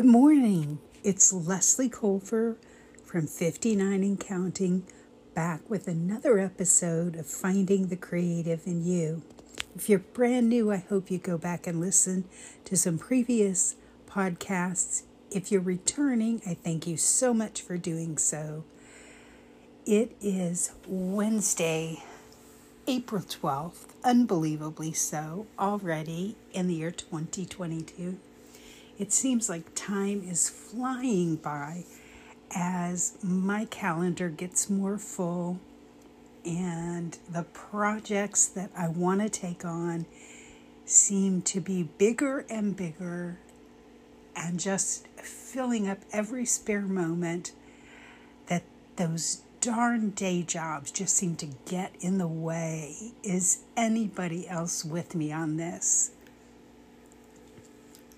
Good morning. It's Leslie Colfer from 59 and Counting, back with another episode of Finding the Creative in You. If you're brand new, I hope you go back and listen to some previous podcasts. If you're returning, I thank you so much for doing so. It is Wednesday, April 12th, unbelievably so, already in the year 2022. It seems like time is flying by as my calendar gets more full and the projects that I want to take on seem to be bigger and bigger and just filling up every spare moment that those darn day jobs just seem to get in the way. Is anybody else with me on this?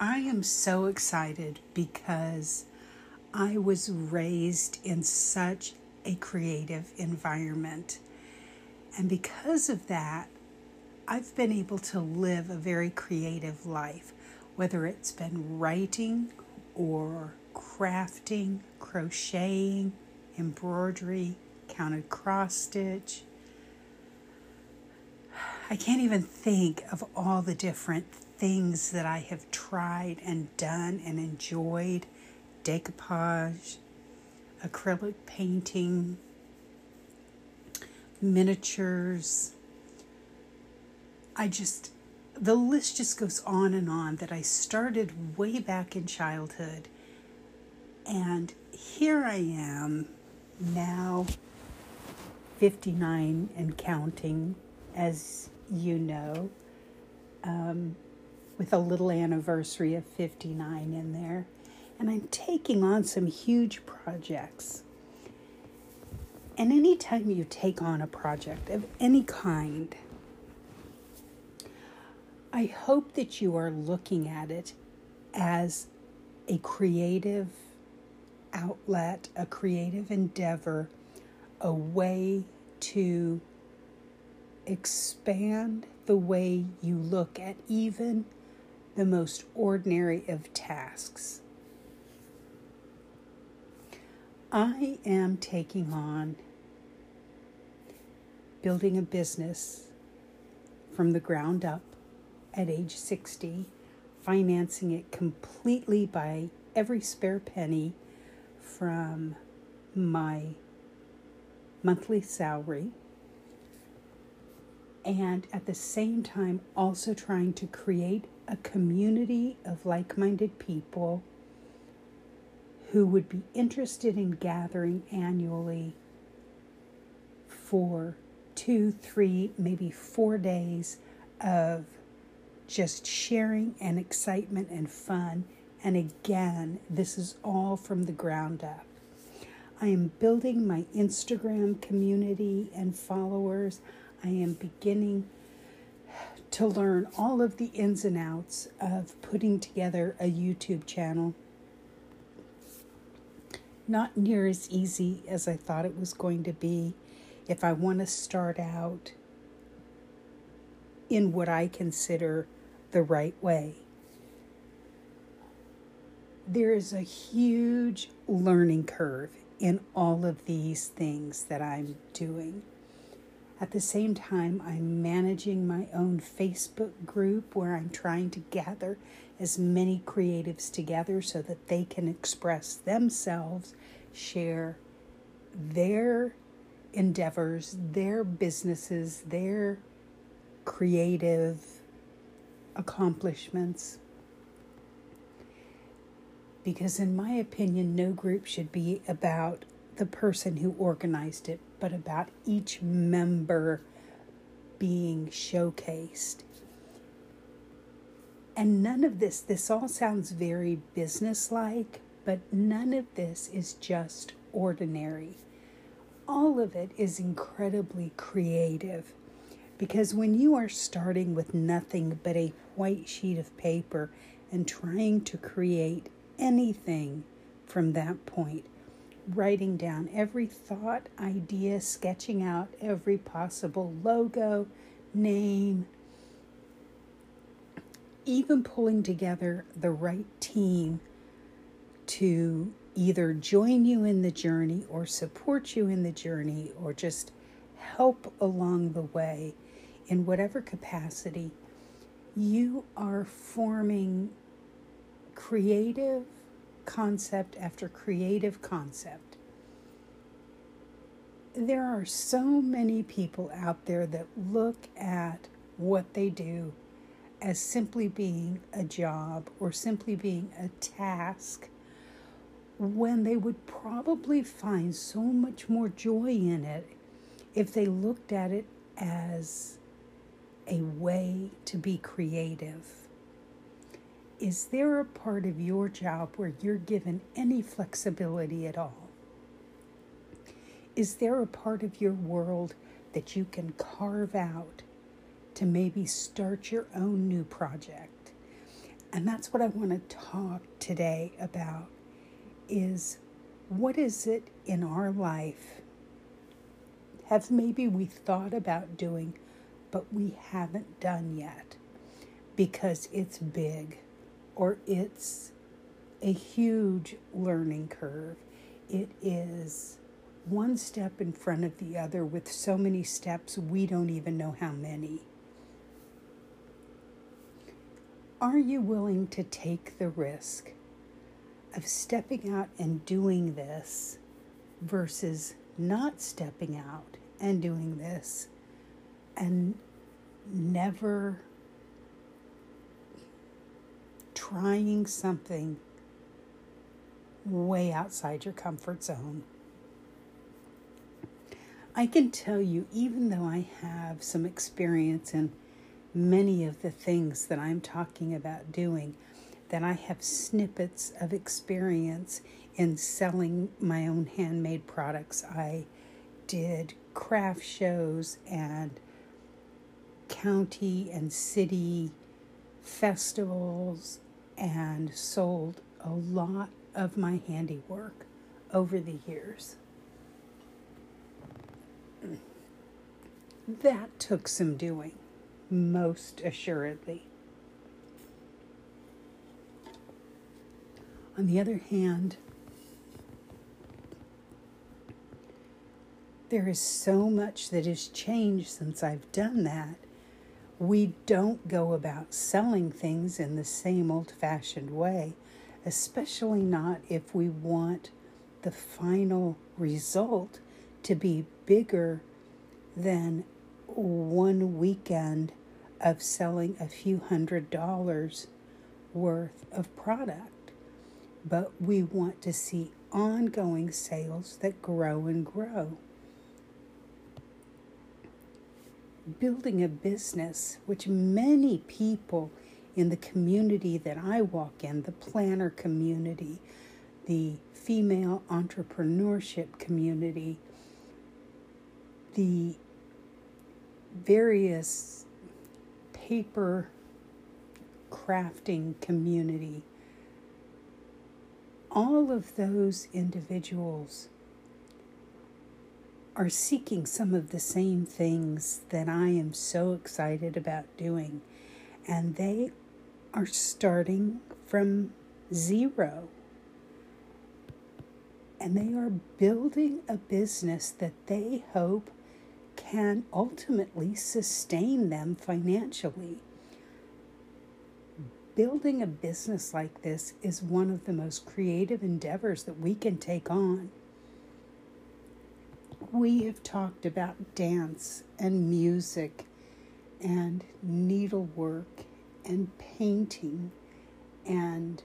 I am so excited because I was raised in such a creative environment. And because of that, I've been able to live a very creative life, whether it's been writing or crafting, crocheting, embroidery, counted cross stitch. I can't even think of all the different things that I have tried and done and enjoyed decoupage, acrylic painting, miniatures. I just, the list just goes on and on that I started way back in childhood. And here I am now, 59 and counting, as you know. Um, with a little anniversary of 59 in there. And I'm taking on some huge projects. And anytime you take on a project of any kind, I hope that you are looking at it as a creative outlet, a creative endeavor, a way to expand the way you look at even the most ordinary of tasks. I am taking on building a business from the ground up at age 60, financing it completely by every spare penny from my monthly salary and at the same time also trying to create a community of like minded people who would be interested in gathering annually for two, three, maybe four days of just sharing and excitement and fun. And again, this is all from the ground up. I am building my Instagram community and followers. I am beginning to learn all of the ins and outs of putting together a YouTube channel. Not near as easy as I thought it was going to be if I want to start out in what I consider the right way. There is a huge learning curve in all of these things that I'm doing. At the same time, I'm managing my own Facebook group where I'm trying to gather as many creatives together so that they can express themselves, share their endeavors, their businesses, their creative accomplishments. Because, in my opinion, no group should be about the person who organized it, but about each member being showcased. And none of this, this all sounds very businesslike, but none of this is just ordinary. All of it is incredibly creative because when you are starting with nothing but a white sheet of paper and trying to create anything from that point, writing down every thought, idea, sketching out every possible logo, name, even pulling together the right team to either join you in the journey or support you in the journey or just help along the way. In whatever capacity, you are forming creative concept after creative concept. There are so many people out there that look at what they do as simply being a job or simply being a task when they would probably find so much more joy in it if they looked at it as a way to be creative. Is there a part of your job where you're given any flexibility at all? Is there a part of your world that you can carve out to maybe start your own new project? And that's what I want to talk today about is what is it in our life have maybe we thought about doing but we haven't done yet because it's big or it's a huge learning curve. It is one step in front of the other with so many steps we don't even know how many. Are you willing to take the risk of stepping out and doing this versus not stepping out and doing this and never trying something way outside your comfort zone. I can tell you, even though I have some experience in many of the things that I'm talking about doing, that I have snippets of experience in selling my own handmade products. I did craft shows and county and city festivals and sold a lot of my handiwork over the years. That took some doing, most assuredly. On the other hand, there is so much that has changed since I've done that. We don't go about selling things in the same old fashioned way, especially not if we want the final result to be bigger than one weekend of selling a few hundred dollars worth of product. But we want to see ongoing sales that grow and grow. Building a business, which many people in the community that I walk in, the planner community, the female entrepreneurship community, the various paper crafting community, all of those individuals are seeking some of the same things that I am so excited about doing. And they are starting from zero. And they are building a business that they hope can ultimately sustain them financially. Building a business like this is one of the most creative endeavors that we can take on we have talked about dance and music and needlework and painting and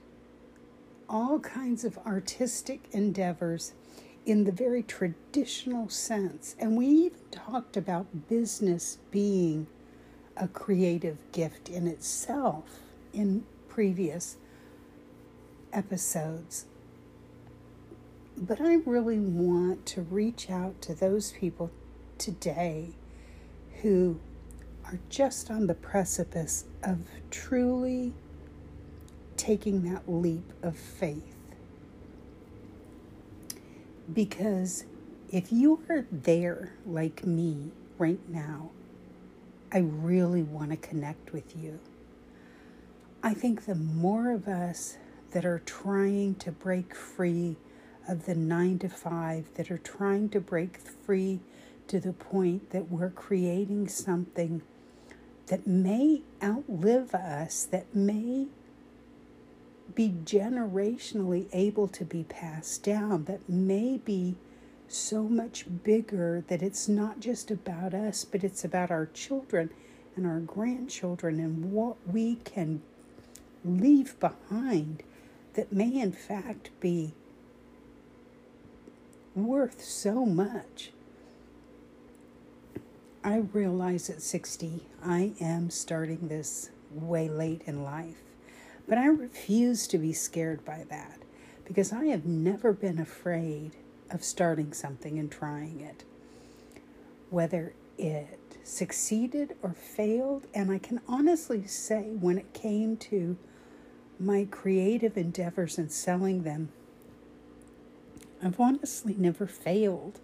all kinds of artistic endeavors in the very traditional sense. And we even talked about business being a creative gift in itself in previous episodes. But I really want to reach out to those people today who are just on the precipice of truly taking that leap of faith. Because if you are there like me right now, I really want to connect with you. I think the more of us that are trying to break free of the nine to five, that are trying to break free to the point that we're creating something that may outlive us, that may be generationally able to be passed down, that may be so much bigger that it's not just about us, but it's about our children and our grandchildren and what we can leave behind that may, in fact, be worth so much. I realize at 60 I am starting this way late in life, but I refuse to be scared by that because I have never been afraid of starting something and trying it. Whether it succeeded or failed, and I can honestly say when it came to my creative endeavors and selling them, I've honestly never failed.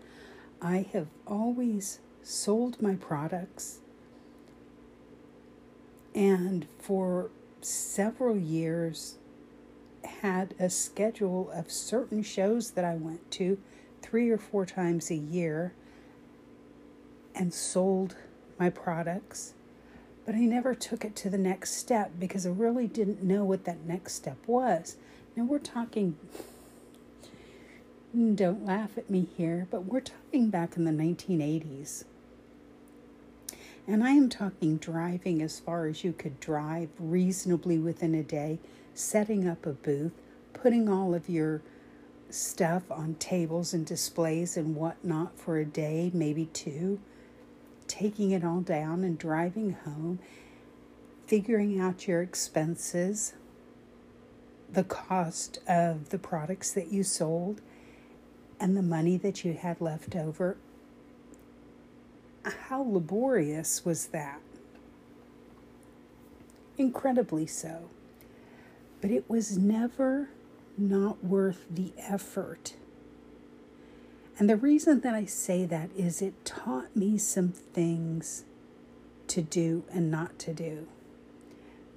I have always sold my products, and for several years had a schedule of certain shows that I went to three or four times a year and sold my products. But I never took it to the next step because I really didn't know what that next step was. Now we're talking, don't laugh at me here, but we're talking back in the 1980s. And I am talking driving as far as you could drive reasonably within a day, setting up a booth, putting all of your stuff on tables and displays and whatnot for a day, maybe two, taking it all down and driving home, figuring out your expenses, the cost of the products that you sold, and the money that you had left over. How laborious was that? Incredibly so. But it was never not worth the effort. And the reason that I say that is it taught me some things to do and not to do.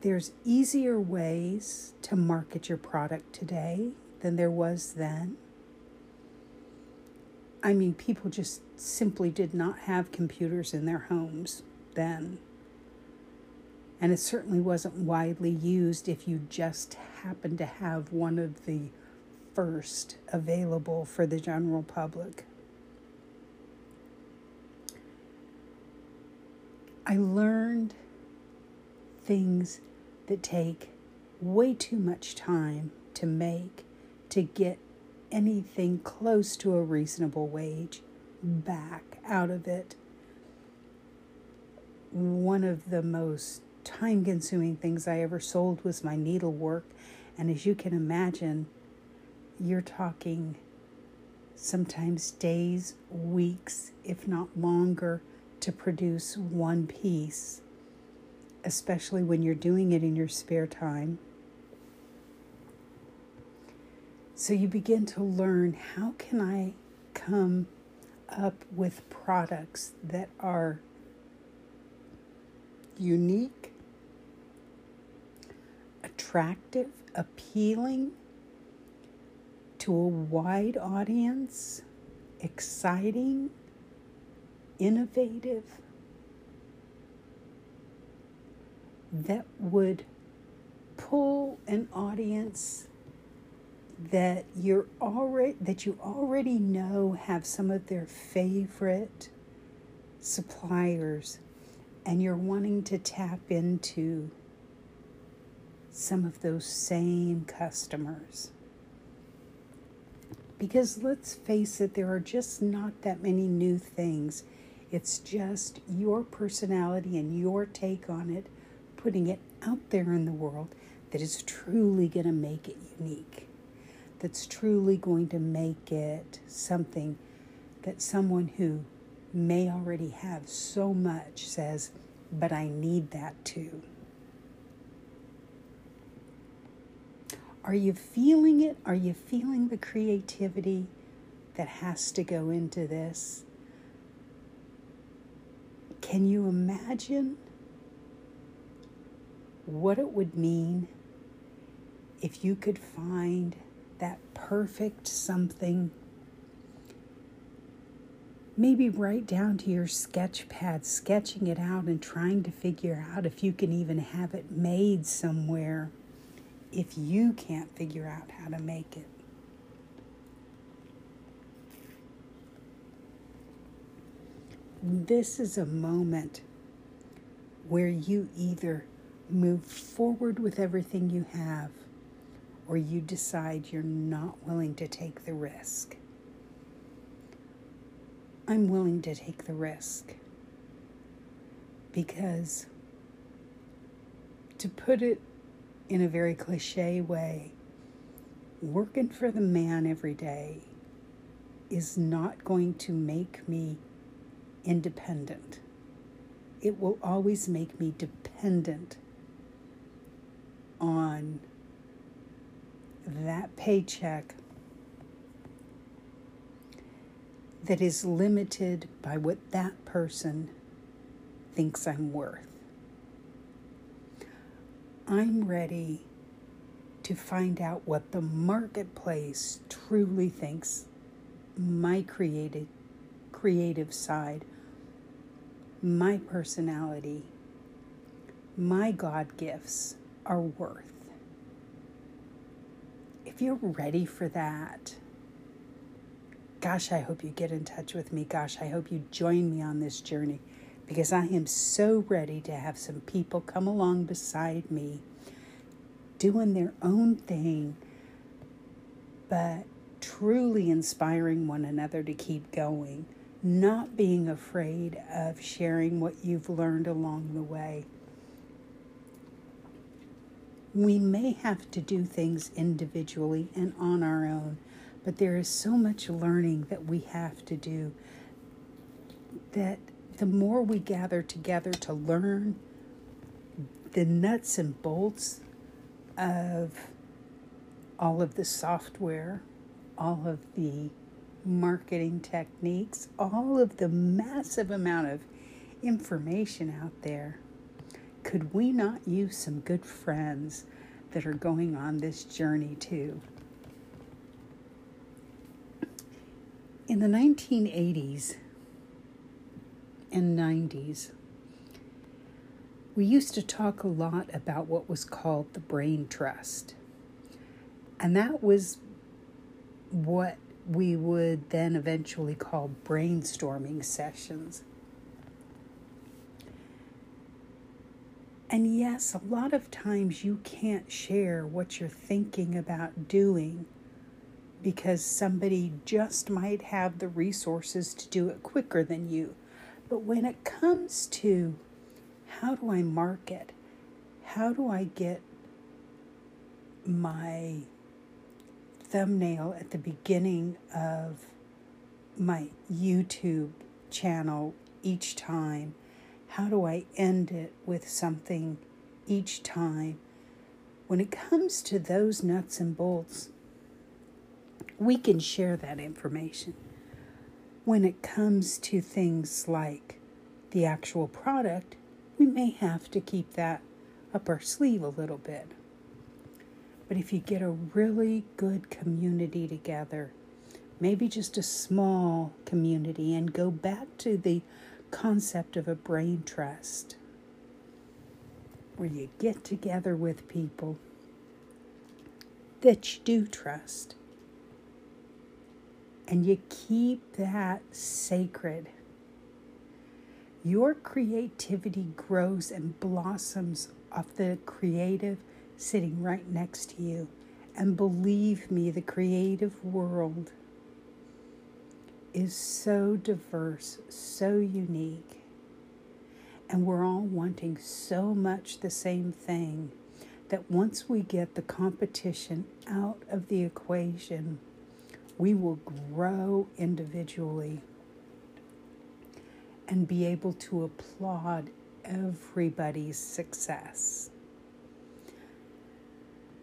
There's easier ways to market your product today than there was then. I mean, people just simply did not have computers in their homes then. And it certainly wasn't widely used if you just happened to have one of the first available for the general public. I learned things that take way too much time to make to get anything close to a reasonable wage back out of it. One of the most time consuming things I ever sold was my needlework. And as you can imagine, you're talking sometimes days, weeks, if not longer, to produce one piece, especially when you're doing it in your spare time. So you begin to learn how can I come up with products that are unique, attractive, appealing to a wide audience, exciting, innovative, that would pull an audience that you're already that you already know have some of their favorite suppliers and you're wanting to tap into some of those same customers. Because let's face it, there are just not that many new things. It's just your personality and your take on it, putting it out there in the world that is truly going to make it unique. That's truly going to make it something that someone who may already have so much says, but I need that too. Are you feeling it? Are you feeling the creativity that has to go into this? Can you imagine what it would mean if you could find that perfect something, maybe right down to your sketch pad, sketching it out and trying to figure out if you can even have it made somewhere if you can't figure out how to make it. This is a moment where you either move forward with everything you have or you decide you're not willing to take the risk. I'm willing to take the risk because, to put it in a very cliche way, working for the man every day is not going to make me independent. It will always make me dependent on that paycheck that is limited by what that person thinks I'm worth. I'm ready to find out what the marketplace truly thinks my creative creative side, my personality, my God gifts are worth. If you're ready for that, gosh, I hope you get in touch with me. Gosh, I hope you join me on this journey because I am so ready to have some people come along beside me doing their own thing, but truly inspiring one another to keep going, not being afraid of sharing what you've learned along the way. We may have to do things individually and on our own, but there is so much learning that we have to do that the more we gather together to learn the nuts and bolts of all of the software, all of the marketing techniques, all of the massive amount of information out there, could we not use some good friends that are going on this journey too? In the 1980s, and 90s, we used to talk a lot about what was called the brain trust. And that was what we would then eventually call brainstorming sessions. And yes, a lot of times you can't share what you're thinking about doing because somebody just might have the resources to do it quicker than you. But when it comes to how do I market, how do I get my thumbnail at the beginning of my YouTube channel each time? How do I end it with something each time? When it comes to those nuts and bolts, we can share that information when it comes to things like the actual product, we may have to keep that up our sleeve a little bit. But if you get a really good community together, maybe just a small community, and go back to the concept of a brain trust, where you get together with people that you do trust and you keep that sacred, your creativity grows and blossoms off the creative sitting right next to you. And believe me, the creative world is so diverse, so unique. And we're all wanting so much the same thing that once we get the competition out of the equation, we will grow individually and be able to applaud everybody's success.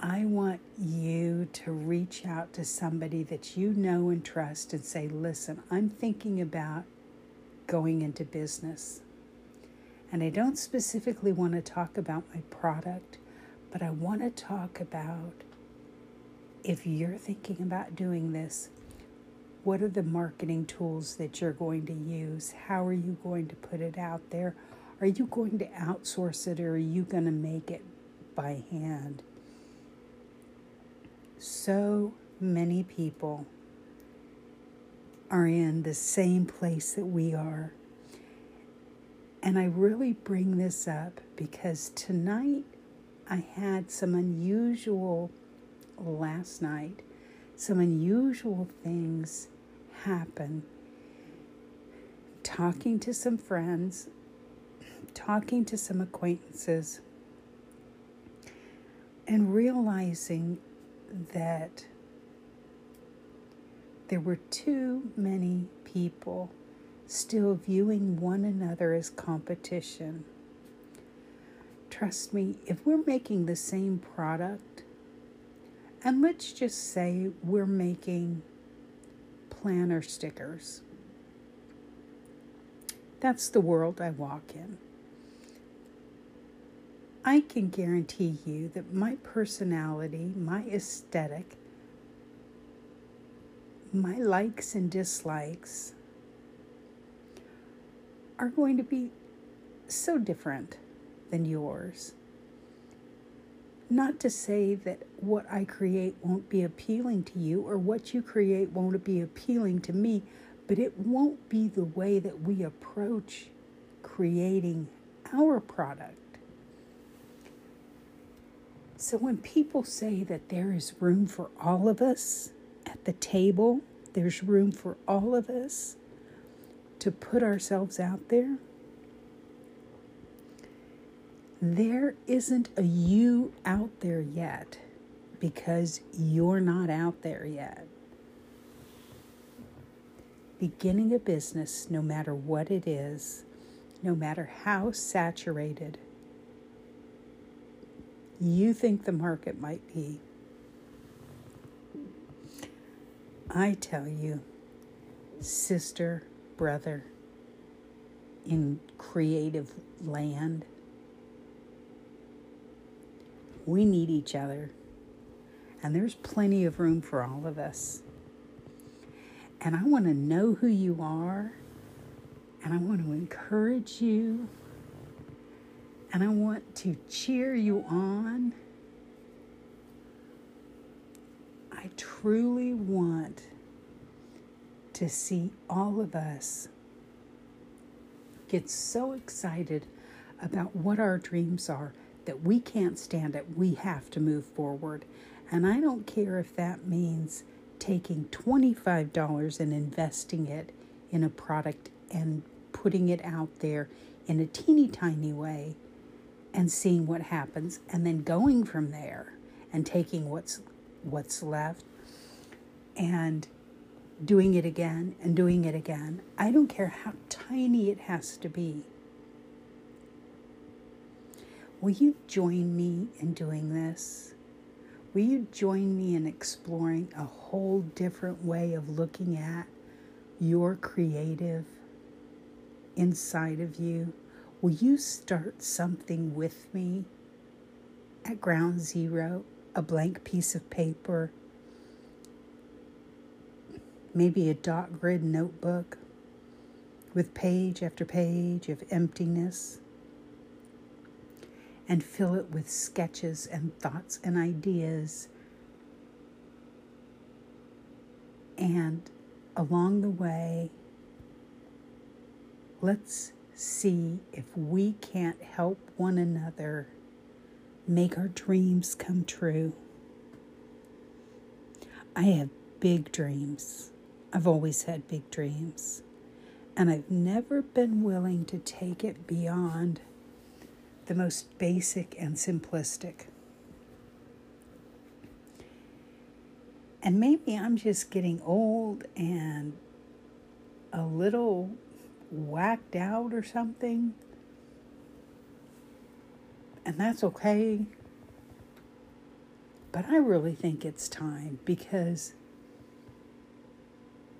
I want you to reach out to somebody that you know and trust and say, Listen, I'm thinking about going into business. And I don't specifically want to talk about my product, but I want to talk about if you're thinking about doing this, what are the marketing tools that you're going to use? How are you going to put it out there? Are you going to outsource it or are you going to make it by hand? So many people are in the same place that we are. And I really bring this up because tonight I had some unusual, last night, some unusual things happen. Talking to some friends, talking to some acquaintances, and realizing that there were too many people still viewing one another as competition. Trust me, if we're making the same product, and let's just say we're making planner stickers, that's the world I walk in. I can guarantee you that my personality, my aesthetic, my likes and dislikes are going to be so different than yours. Not to say that what I create won't be appealing to you or what you create won't be appealing to me, but it won't be the way that we approach creating our product. So when people say that there is room for all of us at the table, there's room for all of us to put ourselves out there, there isn't a you out there yet because you're not out there yet. Beginning a business, no matter what it is, no matter how saturated you think the market might be. I tell you, sister, brother, in creative land, we need each other. And there's plenty of room for all of us. And I want to know who you are. And I want to encourage you and I want to cheer you on. I truly want to see all of us get so excited about what our dreams are that we can't stand it. We have to move forward. And I don't care if that means taking $25 and investing it in a product and putting it out there in a teeny tiny way and seeing what happens and then going from there and taking what's what's left and doing it again and doing it again. I don't care how tiny it has to be. Will you join me in doing this? Will you join me in exploring a whole different way of looking at your creative inside of you? Will you start something with me at ground zero? A blank piece of paper, maybe a dot grid notebook with page after page of emptiness, and fill it with sketches and thoughts and ideas. And along the way, let's see if we can't help one another make our dreams come true. I have big dreams. I've always had big dreams. And I've never been willing to take it beyond the most basic and simplistic. And maybe I'm just getting old and a little whacked out or something. And that's okay. But I really think it's time because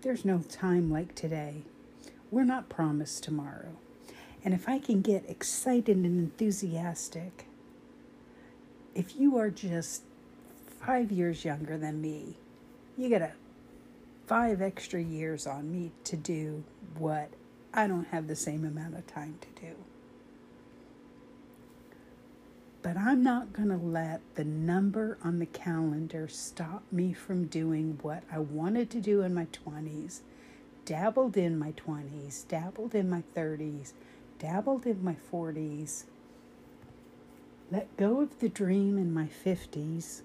there's no time like today. We're not promised tomorrow. And if I can get excited and enthusiastic, if you are just five years younger than me. You got a five extra years on me to do what I don't have the same amount of time to do. But I'm not going to let the number on the calendar stop me from doing what I wanted to do in my 20s, dabbled in my 20s, dabbled in my 30s, dabbled in my 40s, let go of the dream in my 50s.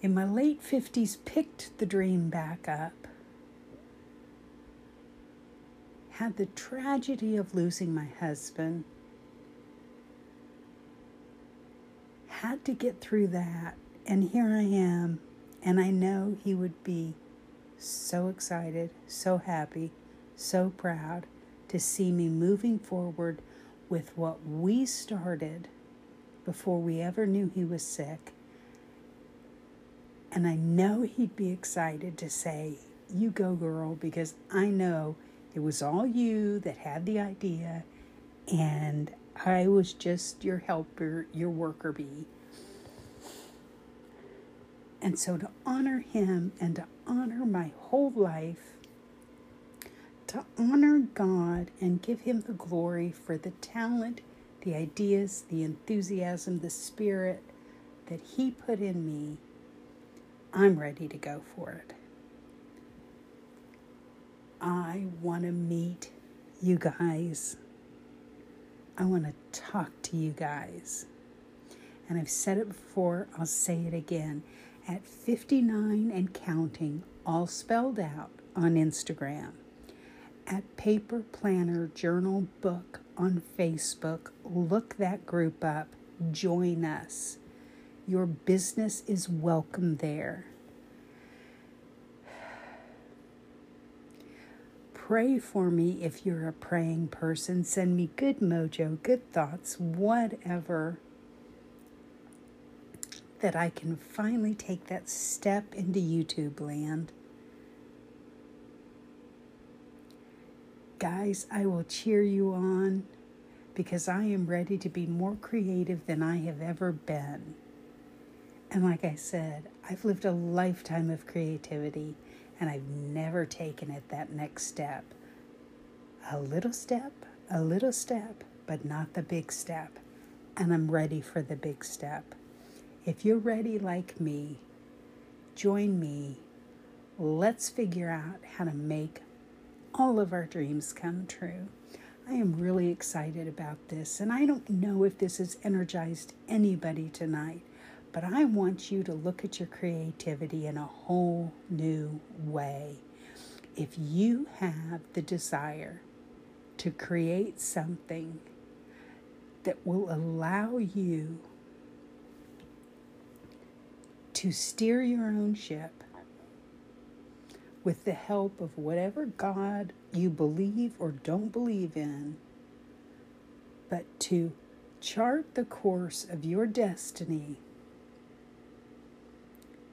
In my late 50s, picked the dream back up had the tragedy of losing my husband. Had to get through that, and here I am, and I know he would be so excited, so happy, so proud to see me moving forward with what we started before we ever knew he was sick. And I know he'd be excited to say, You go, girl, because I know it was all you that had the idea, and I was just your helper, your worker bee. And so, to honor him and to honor my whole life, to honor God and give him the glory for the talent, the ideas, the enthusiasm, the spirit that he put in me, I'm ready to go for it. I want to meet you guys. I want to talk to you guys. And I've said it before, I'll say it again. At 59 and counting, all spelled out on Instagram. At Paper Planner Journal Book on Facebook, look that group up. Join us. Your business is welcome there. Pray for me if you're a praying person. Send me good mojo, good thoughts, whatever. That I can finally take that step into YouTube land. Guys, I will cheer you on because I am ready to be more creative than I have ever been. And like I said, I've lived a lifetime of creativity and I've never taken it that next step. A little step, a little step, but not the big step. And I'm ready for the big step. If you're ready like me, join me. Let's figure out how to make all of our dreams come true. I am really excited about this, and I don't know if this has energized anybody tonight, but I want you to look at your creativity in a whole new way. If you have the desire to create something that will allow you to steer your own ship with the help of whatever God you believe or don't believe in, but to chart the course of your destiny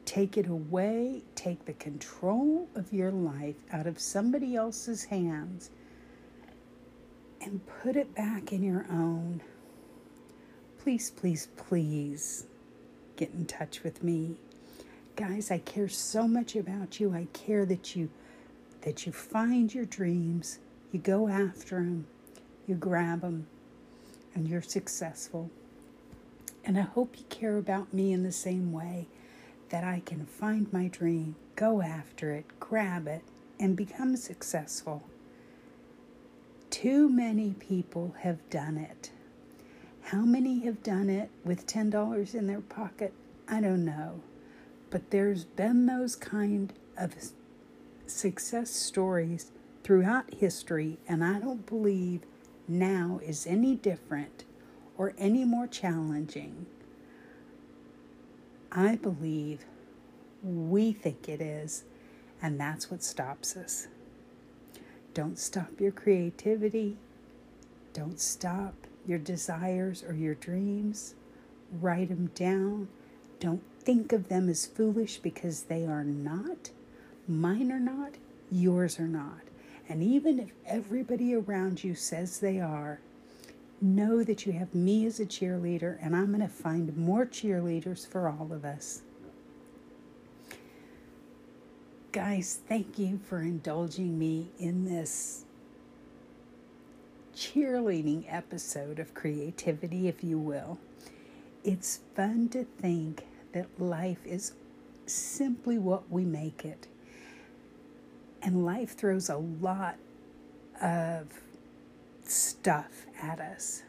Take it away, take the control of your life out of somebody else's hands and put it back in your own. Please, please, please get in touch with me. Guys, I care so much about you. I care that you that you find your dreams, you go after them, you grab them, and you're successful. And I hope you care about me in the same way that I can find my dream, go after it, grab it, and become successful. Too many people have done it. How many have done it with $10 in their pocket? I don't know. But there's been those kind of success stories throughout history, and I don't believe now is any different or any more challenging. I believe we think it is, and that's what stops us. Don't stop your creativity. Don't stop your desires or your dreams. Write them down. Don't think of them as foolish because they are not. Mine are not. Yours are not. And even if everybody around you says they are, know that you have me as a cheerleader, and I'm going to find more cheerleaders for all of us. Guys, thank you for indulging me in this cheerleading episode of creativity, if you will. It's fun to think that life is simply what we make it. And life throws a lot of stuff at us.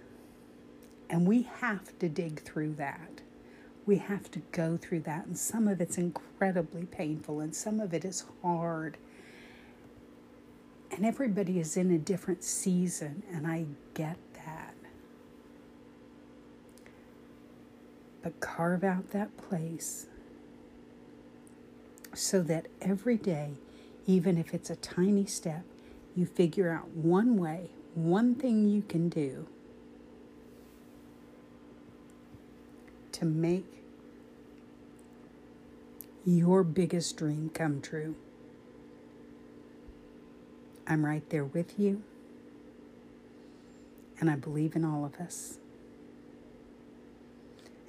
And we have to dig through that. We have to go through that. And some of it's incredibly painful, and some of it is hard. And everybody is in a different season, and I get that. But carve out that place so that every day, even if it's a tiny step, you figure out one way, one thing you can do to make your biggest dream come true. I'm right there with you, and I believe in all of us.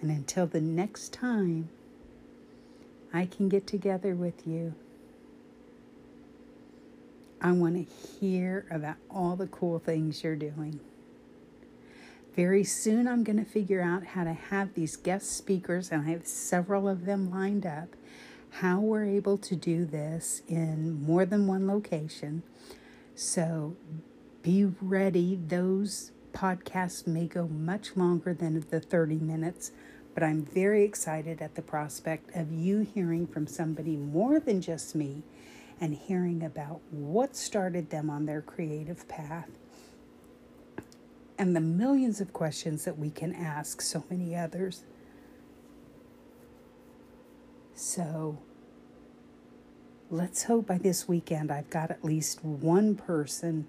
And until the next time I can get together with you, I want to hear about all the cool things you're doing. Very soon, I'm going to figure out how to have these guest speakers, and I have several of them lined up. How we're able to do this in more than one location. So be ready. Those podcasts may go much longer than the 30 minutes, but I'm very excited at the prospect of you hearing from somebody more than just me and hearing about what started them on their creative path and the millions of questions that we can ask so many others. So let's hope by this weekend I've got at least one person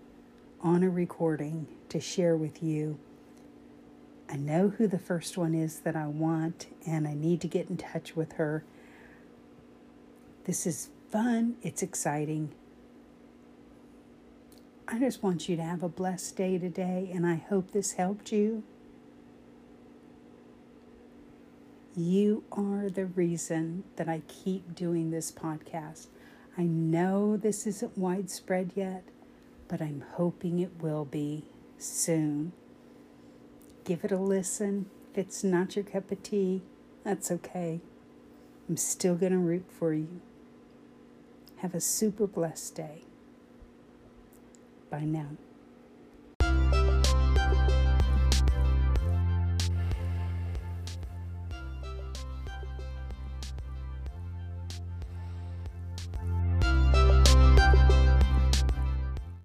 on a recording to share with you. I know who the first one is that I want, and I need to get in touch with her. This is fun, it's exciting. I just want you to have a blessed day today, and I hope this helped you. You are the reason that I keep doing this podcast. I know this isn't widespread yet, but I'm hoping it will be soon. Give it a listen. If it's not your cup of tea, that's okay. I'm still going to root for you. Have a super blessed day. Bye now.